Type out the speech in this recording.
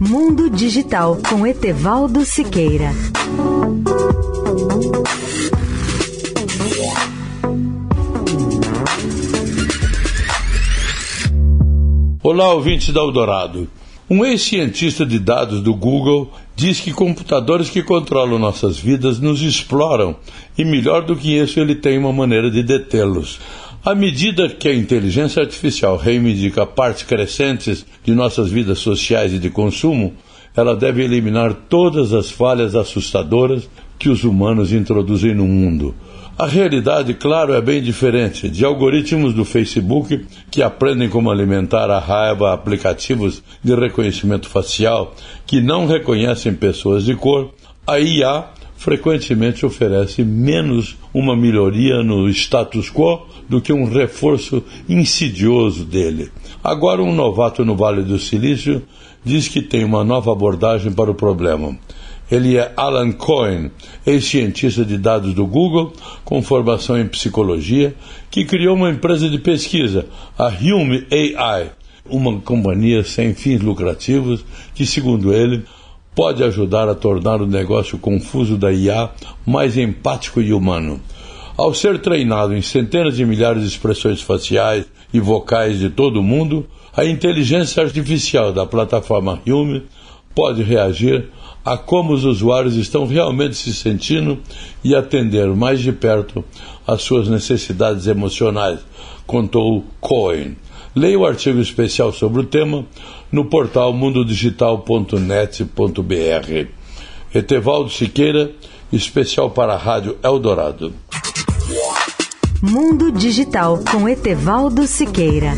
Mundo Digital com Etevaldo Siqueira. Olá, ouvintes da Eldorado. Um ex-cientista de dados do Google diz que computadores que controlam nossas vidas nos exploram e, melhor do que isso, ele tem uma maneira de detê-los. À medida que a inteligência artificial reivindica partes crescentes de nossas vidas sociais e de consumo, ela deve eliminar todas as falhas assustadoras que os humanos introduzem no mundo. A realidade, claro, é bem diferente. De algoritmos do Facebook que aprendem como alimentar a raiva aplicativos de reconhecimento facial que não reconhecem pessoas de cor, a IA frequentemente oferece menos uma melhoria no status quo do que um reforço insidioso dele. Agora, um novato no Vale do Silício diz que tem uma nova abordagem para o problema. Ele é Alan Cohen, ex-cientista de dados do Google, com formação em psicologia, que criou uma empresa de pesquisa, a Hume AI, uma companhia sem fins lucrativos que, segundo ele, pode ajudar a tornar o negócio confuso da IA mais empático e humano. Ao ser treinado em centenas de milhares de expressões faciais e vocais de todo o mundo, a inteligência artificial da plataforma Hume pode reagir a como os usuários estão realmente se sentindo e atender mais de perto às suas necessidades emocionais, contou Cohen. Leia o artigo especial sobre o tema no portal mundodigital.net.br. Etevaldo Siqueira, especial para a Rádio Eldorado. Mundo Digital com Etevaldo Siqueira.